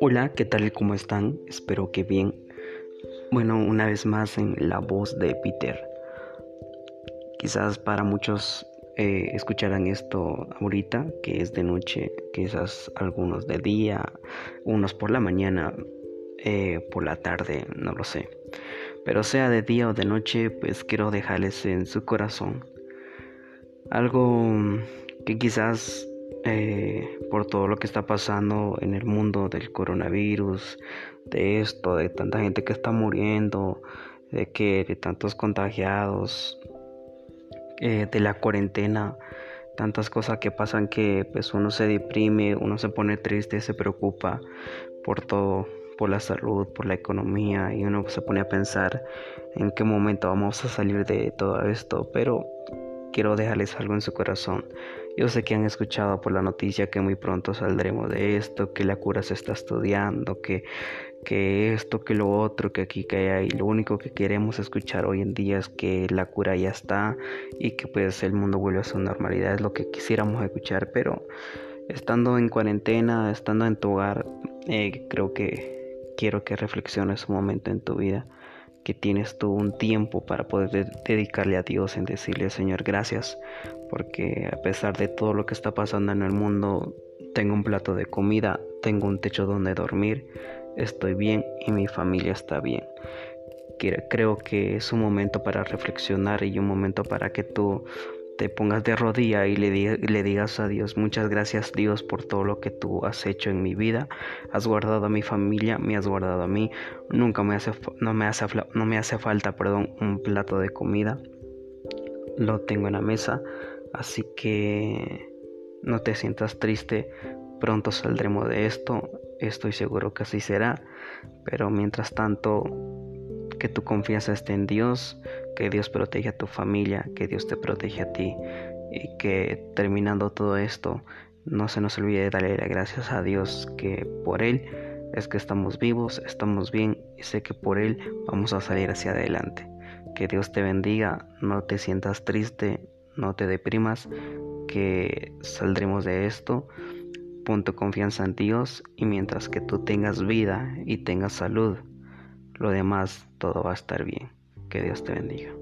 Hola, ¿qué tal? ¿Cómo están? Espero que bien. Bueno, una vez más en la voz de Peter. Quizás para muchos eh, escucharán esto ahorita, que es de noche, quizás algunos de día, unos por la mañana, eh, por la tarde, no lo sé. Pero sea de día o de noche, pues quiero dejarles en su corazón algo que quizás eh, por todo lo que está pasando en el mundo del coronavirus, de esto, de tanta gente que está muriendo, de que de tantos contagiados, eh, de la cuarentena, tantas cosas que pasan que pues uno se deprime, uno se pone triste, se preocupa por todo, por la salud, por la economía y uno se pone a pensar en qué momento vamos a salir de todo esto, pero quiero dejarles algo en su corazón. Yo sé que han escuchado por la noticia que muy pronto saldremos de esto, que la cura se está estudiando, que, que esto, que lo otro, que aquí, que allá, y lo único que queremos escuchar hoy en día es que la cura ya está y que pues el mundo vuelve a su normalidad, es lo que quisiéramos escuchar, pero estando en cuarentena, estando en tu hogar, eh, creo que quiero que reflexiones un momento en tu vida que tienes tú un tiempo para poder dedicarle a Dios en decirle, Señor, gracias, porque a pesar de todo lo que está pasando en el mundo, tengo un plato de comida, tengo un techo donde dormir, estoy bien y mi familia está bien. Creo que es un momento para reflexionar y un momento para que tú te pongas de rodilla y le, le, digas a Dios, muchas gracias Dios por todo lo que tú has hecho en mi vida, has guardado a mi familia, me has guardado a mí, nunca me hace, no me hace, no me hace falta, perdón, un plato de comida, lo tengo en la mesa, así que no te sientas triste, pronto saldremos de esto, estoy seguro que así será, pero mientras tanto, que tu confianza esté en Dios, que Dios proteja a tu familia, que Dios te proteja a ti y que terminando todo esto no se nos olvide darle las gracias a Dios que por Él es que estamos vivos, estamos bien y sé que por Él vamos a salir hacia adelante. Que Dios te bendiga, no te sientas triste, no te deprimas, que saldremos de esto. Punto confianza en Dios y mientras que tú tengas vida y tengas salud, lo demás todo va a estar bien. Que Dios te bendiga.